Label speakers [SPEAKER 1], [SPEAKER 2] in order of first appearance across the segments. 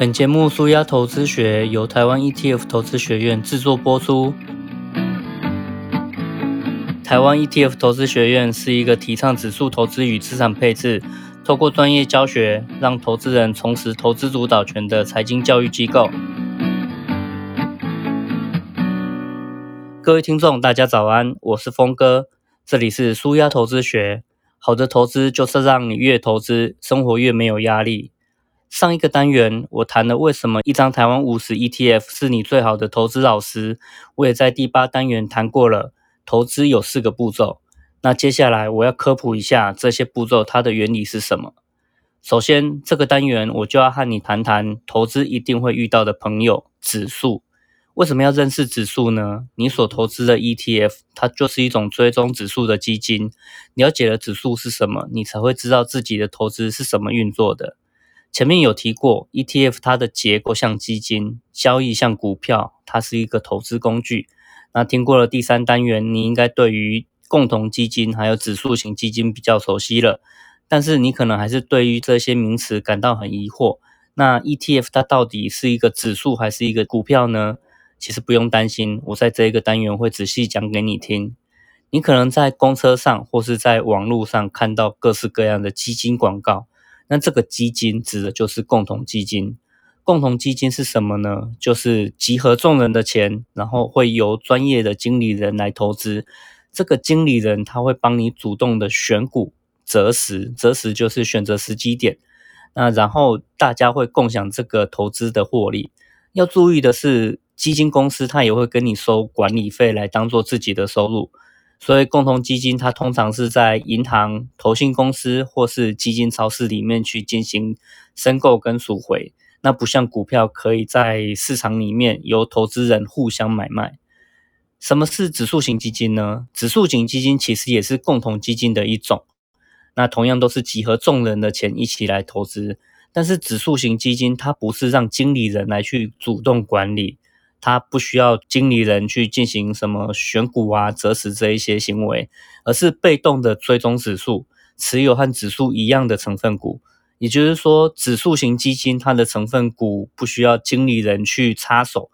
[SPEAKER 1] 本节目舒压投资学由台湾 ETF 投资学院制作播出。台湾 ETF 投资学院是一个提倡指数投资与资产配置，透过专业教学让投资人重拾投资主导权的财经教育机构。各位听众，大家早安，我是峰哥，这里是舒压投资学。好的投资就是让你越投资，生活越没有压力。上一个单元我谈了为什么一张台湾五十 ETF 是你最好的投资老师，我也在第八单元谈过了，投资有四个步骤。那接下来我要科普一下这些步骤它的原理是什么。首先，这个单元我就要和你谈谈投资一定会遇到的朋友——指数。为什么要认识指数呢？你所投资的 ETF 它就是一种追踪指数的基金，了解了指数是什么，你才会知道自己的投资是什么运作的。前面有提过，ETF 它的结构像基金，交易像股票，它是一个投资工具。那听过了第三单元，你应该对于共同基金还有指数型基金比较熟悉了。但是你可能还是对于这些名词感到很疑惑。那 ETF 它到底是一个指数还是一个股票呢？其实不用担心，我在这一个单元会仔细讲给你听。你可能在公车上或是在网络上看到各式各样的基金广告。那这个基金指的就是共同基金。共同基金是什么呢？就是集合众人的钱，然后会由专业的经理人来投资。这个经理人他会帮你主动的选股、择时，择时就是选择时机点。那然后大家会共享这个投资的获利。要注意的是，基金公司它也会跟你收管理费来当做自己的收入。所以，共同基金它通常是在银行、投信公司或是基金超市里面去进行申购跟赎回。那不像股票，可以在市场里面由投资人互相买卖。什么是指数型基金呢？指数型基金其实也是共同基金的一种。那同样都是集合众人的钱一起来投资，但是指数型基金它不是让经理人来去主动管理。它不需要经理人去进行什么选股啊、择时这一些行为，而是被动的追踪指数，持有和指数一样的成分股。也就是说，指数型基金它的成分股不需要经理人去插手，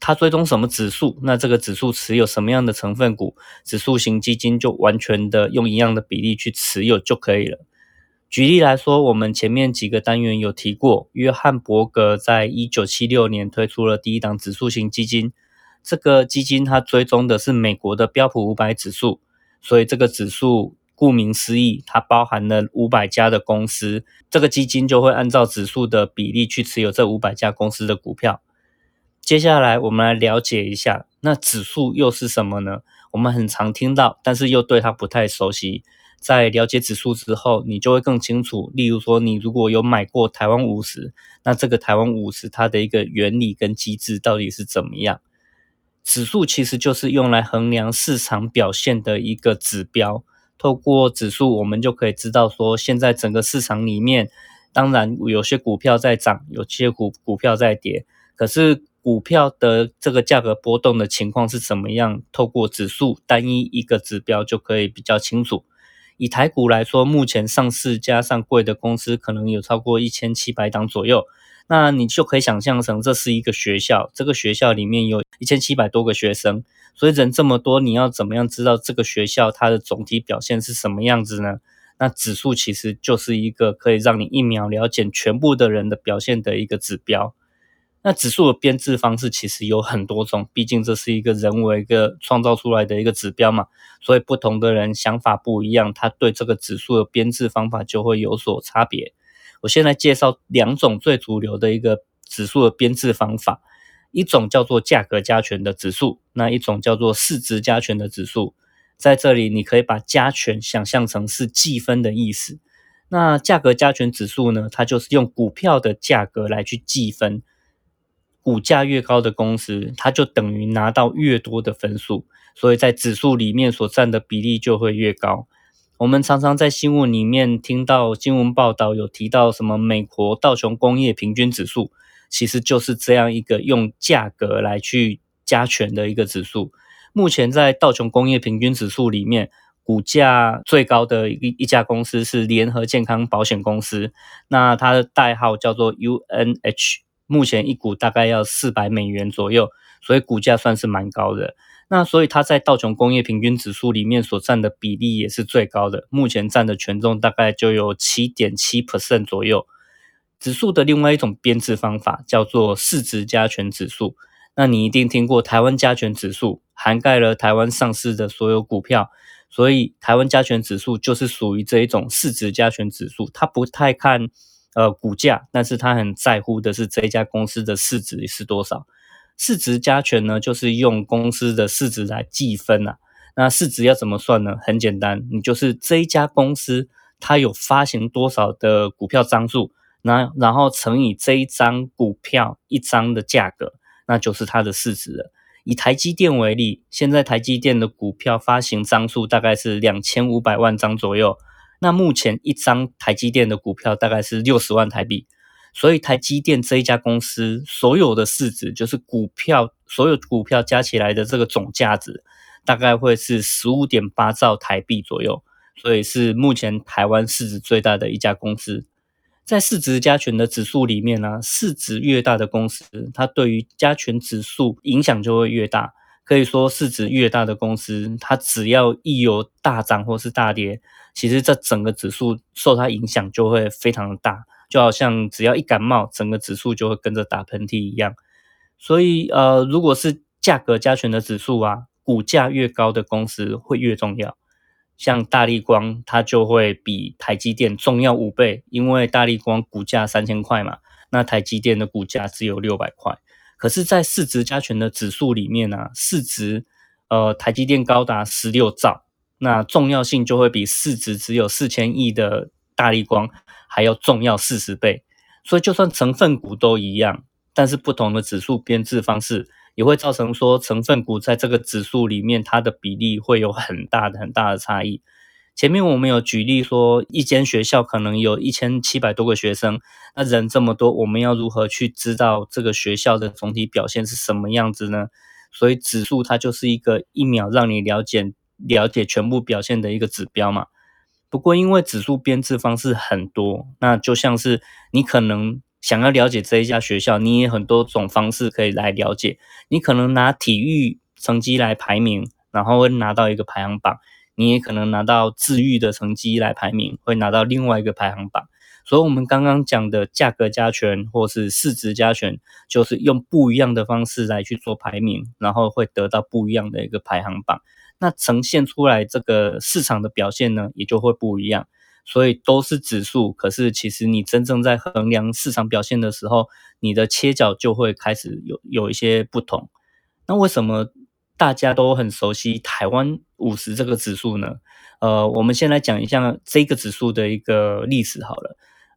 [SPEAKER 1] 它追踪什么指数，那这个指数持有什么样的成分股，指数型基金就完全的用一样的比例去持有就可以了。举例来说，我们前面几个单元有提过，约翰伯格在一九七六年推出了第一档指数型基金。这个基金它追踪的是美国的标普五百指数，所以这个指数顾名思义，它包含了五百家的公司。这个基金就会按照指数的比例去持有这五百家公司的股票。接下来我们来了解一下，那指数又是什么呢？我们很常听到，但是又对它不太熟悉。在了解指数之后，你就会更清楚。例如说，你如果有买过台湾五十，那这个台湾五十它的一个原理跟机制到底是怎么样？指数其实就是用来衡量市场表现的一个指标。透过指数，我们就可以知道说，现在整个市场里面，当然有些股票在涨，有些股股票在跌，可是股票的这个价格波动的情况是怎么样？透过指数单一一个指标就可以比较清楚。以台股来说，目前上市加上贵的公司可能有超过一千七百档左右。那你就可以想象成这是一个学校，这个学校里面有一千七百多个学生，所以人这么多，你要怎么样知道这个学校它的总体表现是什么样子呢？那指数其实就是一个可以让你一秒了解全部的人的表现的一个指标。那指数的编制方式其实有很多种，毕竟这是一个人为一个创造出来的一个指标嘛，所以不同的人想法不一样，他对这个指数的编制方法就会有所差别。我现在介绍两种最主流的一个指数的编制方法，一种叫做价格加权的指数，那一种叫做市值加权的指数。在这里你可以把加权想象成是计分的意思。那价格加权指数呢，它就是用股票的价格来去计分。股价越高的公司，它就等于拿到越多的分数，所以在指数里面所占的比例就会越高。我们常常在新闻里面听到新闻报道有提到什么美国道琼工业平均指数，其实就是这样一个用价格来去加权的一个指数。目前在道琼工业平均指数里面，股价最高的一一家公司是联合健康保险公司，那它的代号叫做 UNH。目前一股大概要四百美元左右，所以股价算是蛮高的。那所以它在道琼工业平均指数里面所占的比例也是最高的，目前占的权重大概就有七点七 percent 左右。指数的另外一种编制方法叫做市值加权指数。那你一定听过台湾加权指数，涵盖了台湾上市的所有股票，所以台湾加权指数就是属于这一种市值加权指数。它不太看呃股价，但是他很在乎的是这一家公司的市值是多少。市值加权呢，就是用公司的市值来计分啊。那市值要怎么算呢？很简单，你就是这一家公司它有发行多少的股票张数，那然后乘以这一张股票一张的价格，那就是它的市值了。以台积电为例，现在台积电的股票发行张数大概是两千五百万张左右，那目前一张台积电的股票大概是六十万台币。所以台积电这一家公司所有的市值，就是股票所有股票加起来的这个总价值，大概会是十五点八兆台币左右。所以是目前台湾市值最大的一家公司。在市值加权的指数里面呢，市值越大的公司，它对于加权指数影响就会越大。可以说，市值越大的公司，它只要一有大涨或是大跌，其实这整个指数受它影响就会非常的大。就好像只要一感冒，整个指数就会跟着打喷嚏一样。所以，呃，如果是价格加权的指数啊，股价越高的公司会越重要。像大力光，它就会比台积电重要五倍，因为大力光股价三千块嘛，那台积电的股价只有六百块。可是，在市值加权的指数里面呢，市值呃台积电高达十六兆，那重要性就会比市值只有四千亿的大力光。还要重要四十倍，所以就算成分股都一样，但是不同的指数编制方式也会造成说成分股在这个指数里面它的比例会有很大的很大的差异。前面我们有举例说，一间学校可能有一千七百多个学生，那人这么多，我们要如何去知道这个学校的总体表现是什么样子呢？所以指数它就是一个一秒让你了解了解全部表现的一个指标嘛。不过，因为指数编制方式很多，那就像是你可能想要了解这一家学校，你也很多种方式可以来了解。你可能拿体育成绩来排名，然后会拿到一个排行榜；你也可能拿到治愈的成绩来排名，会拿到另外一个排行榜。所以，我们刚刚讲的价格加权或是市值加权，就是用不一样的方式来去做排名，然后会得到不一样的一个排行榜。那呈现出来这个市场的表现呢，也就会不一样。所以都是指数，可是其实你真正在衡量市场表现的时候，你的切角就会开始有有一些不同。那为什么大家都很熟悉台湾五十这个指数呢？呃，我们先来讲一下这个指数的一个历史好了。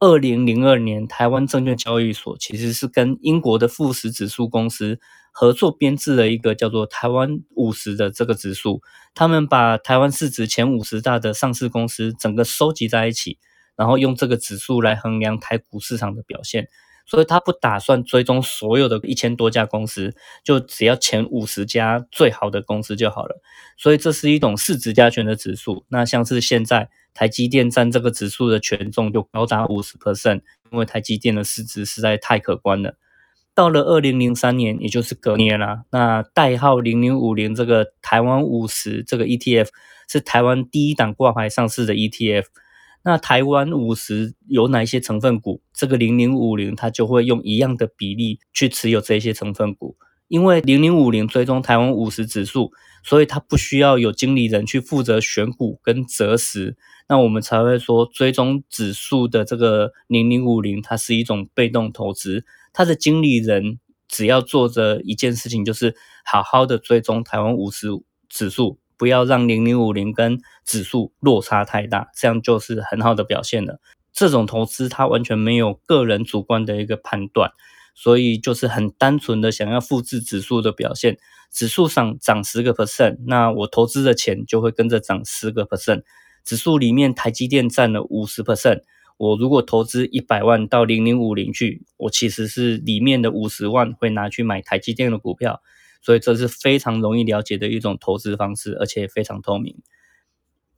[SPEAKER 1] 二零零二年，台湾证券交易所其实是跟英国的富时指数公司合作编制了一个叫做台湾五十的这个指数。他们把台湾市值前五十大的上市公司整个收集在一起，然后用这个指数来衡量台股市场的表现。所以他不打算追踪所有的一千多家公司，就只要前五十家最好的公司就好了。所以这是一种市值加权的指数。那像是现在台积电占这个指数的权重就高达五十 percent，因为台积电的市值实在太可观了。到了二零零三年，也就是隔年啦，那代号零零五零这个台湾五十这个 ETF 是台湾第一档挂牌上市的 ETF。那台湾五十有哪一些成分股？这个零零五零它就会用一样的比例去持有这些成分股，因为零零五零追踪台湾五十指数，所以它不需要有经理人去负责选股跟择时，那我们才会说追踪指数的这个零零五零，它是一种被动投资，它的经理人只要做着一件事情，就是好好的追踪台湾五十指数。不要让零零五零跟指数落差太大，这样就是很好的表现了。这种投资它完全没有个人主观的一个判断，所以就是很单纯的想要复制指数的表现。指数上涨十个 percent，那我投资的钱就会跟着涨十个 percent。指数里面台积电占了五十 percent，我如果投资一百万到零零五零去，我其实是里面的五十万会拿去买台积电的股票。所以这是非常容易了解的一种投资方式，而且非常透明。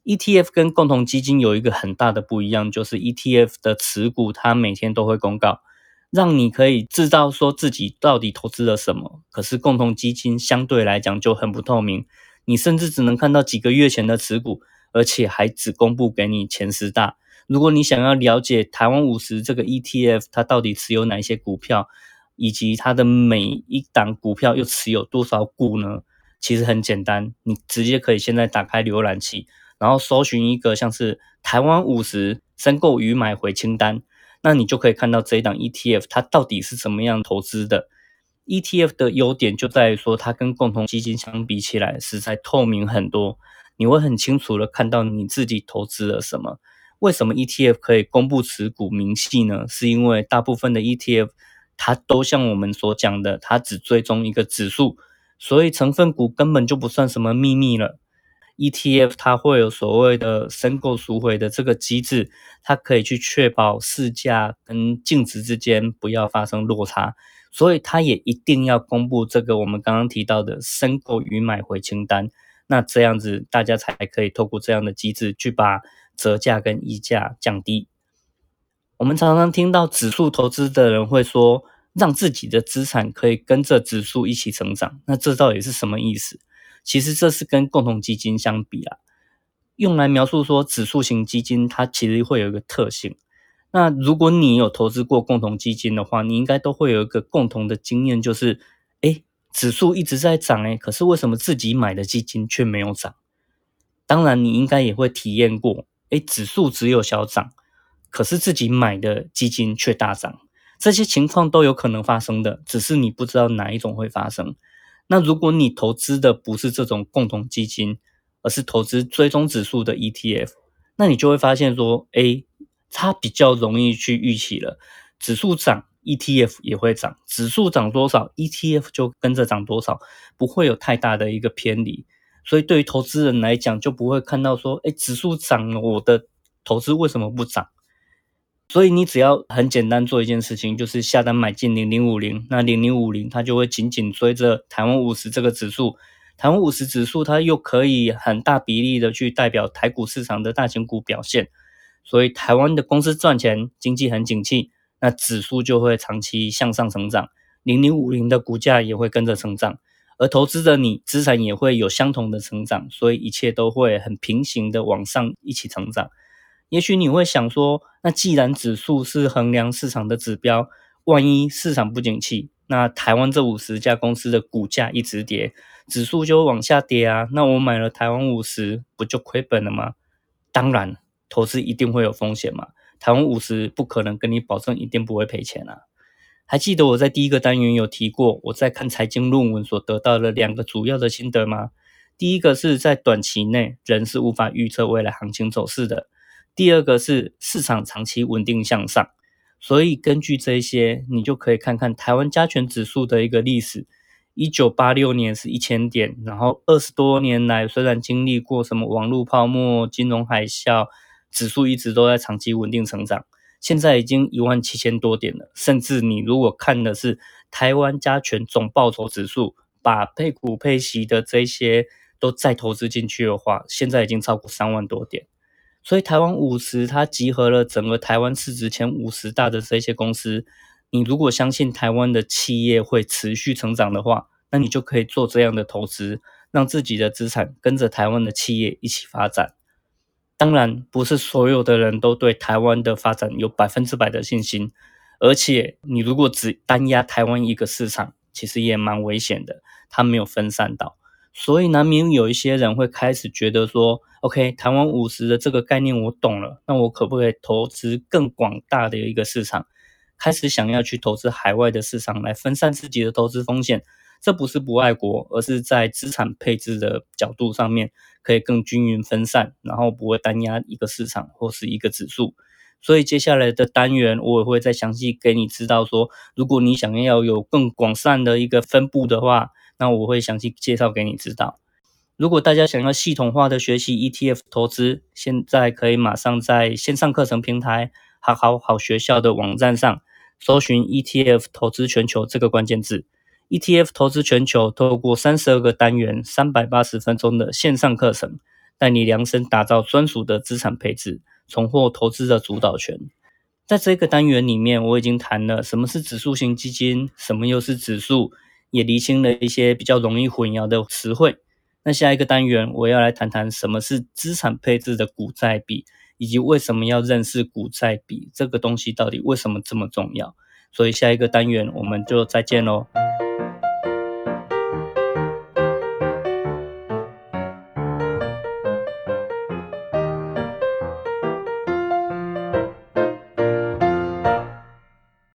[SPEAKER 1] ETF 跟共同基金有一个很大的不一样，就是 ETF 的持股它每天都会公告。让你可以知道说自己到底投资了什么。可是共同基金相对来讲就很不透明，你甚至只能看到几个月前的持股，而且还只公布给你前十大。如果你想要了解台湾五十这个 ETF，它到底持有哪一些股票，以及它的每一档股票又持有多少股呢？其实很简单，你直接可以现在打开浏览器，然后搜寻一个像是台湾五十申购与买回清单，那你就可以看到这一档 ETF 它到底是怎么样投资的。ETF 的优点就在于说，它跟共同基金相比起来，实在透明很多，你会很清楚的看到你自己投资了什么。为什么 ETF 可以公布持股明细呢？是因为大部分的 ETF 它都像我们所讲的，它只追踪一个指数，所以成分股根本就不算什么秘密了。ETF 它会有所谓的申购赎回的这个机制，它可以去确保市价跟净值之间不要发生落差，所以它也一定要公布这个我们刚刚提到的申购与买回清单。那这样子大家才可以透过这样的机制去把。折价跟溢价降低。我们常常听到指数投资的人会说，让自己的资产可以跟着指数一起成长。那这到底是什么意思？其实这是跟共同基金相比啊，用来描述说指数型基金它其实会有一个特性。那如果你有投资过共同基金的话，你应该都会有一个共同的经验，就是，哎，指数一直在涨，哎，可是为什么自己买的基金却没有涨？当然，你应该也会体验过。哎，指数只有小涨，可是自己买的基金却大涨，这些情况都有可能发生的，只是你不知道哪一种会发生。那如果你投资的不是这种共同基金，而是投资追踪指数的 ETF，那你就会发现说，哎，它比较容易去预期了，指数涨，ETF 也会涨，指数涨多少，ETF 就跟着涨多少，不会有太大的一个偏离。所以对于投资人来讲，就不会看到说，哎，指数涨了，我的投资为什么不涨？所以你只要很简单做一件事情，就是下单买进零零五零，那零零五零它就会紧紧追着台湾五十这个指数，台湾五十指数它又可以很大比例的去代表台股市场的大型股表现，所以台湾的公司赚钱，经济很景气，那指数就会长期向上成长，零零五零的股价也会跟着成长。而投资的你资产也会有相同的成长，所以一切都会很平行的往上一起成长。也许你会想说，那既然指数是衡量市场的指标，万一市场不景气，那台湾这五十家公司的股价一直跌，指数就往下跌啊，那我买了台湾五十不就亏本了吗？当然，投资一定会有风险嘛，台湾五十不可能跟你保证一定不会赔钱啊。还记得我在第一个单元有提过，我在看财经论文所得到的两个主要的心得吗？第一个是在短期内人是无法预测未来行情走势的，第二个是市场长期稳定向上。所以根据这些，你就可以看看台湾加权指数的一个历史。一九八六年是一千点，然后二十多年来虽然经历过什么网络泡沫、金融海啸，指数一直都在长期稳定成长。现在已经一万七千多点了，甚至你如果看的是台湾加权总报酬指数，把配股配息的这些都再投资进去的话，现在已经超过三万多点。所以台湾五十它集合了整个台湾市值前五十大的这些公司，你如果相信台湾的企业会持续成长的话，那你就可以做这样的投资，让自己的资产跟着台湾的企业一起发展。当然，不是所有的人都对台湾的发展有百分之百的信心，而且你如果只单压台湾一个市场，其实也蛮危险的，它没有分散到，所以难免有一些人会开始觉得说，OK，台湾五十的这个概念我懂了，那我可不可以投资更广大的一个市场？开始想要去投资海外的市场来分散自己的投资风险。这不是不爱国，而是在资产配置的角度上面可以更均匀分散，然后不会单压一个市场或是一个指数。所以接下来的单元我也会再详细给你知道说，如果你想要有更广泛的一个分布的话，那我会详细介绍给你知道。如果大家想要系统化的学习 ETF 投资，现在可以马上在线上课程平台好好好学校的网站上搜寻 ETF 投资全球这个关键字。ETF 投资全球，透过三十二个单元、三百八十分钟的线上课程，带你量身打造专属的资产配置，重获投资的主导权。在这个单元里面，我已经谈了什么是指数型基金，什么又是指数，也厘清了一些比较容易混淆的词汇。那下一个单元，我要来谈谈什么是资产配置的股债比，以及为什么要认识股债比这个东西到底为什么这么重要。所以下一个单元我们就再见喽。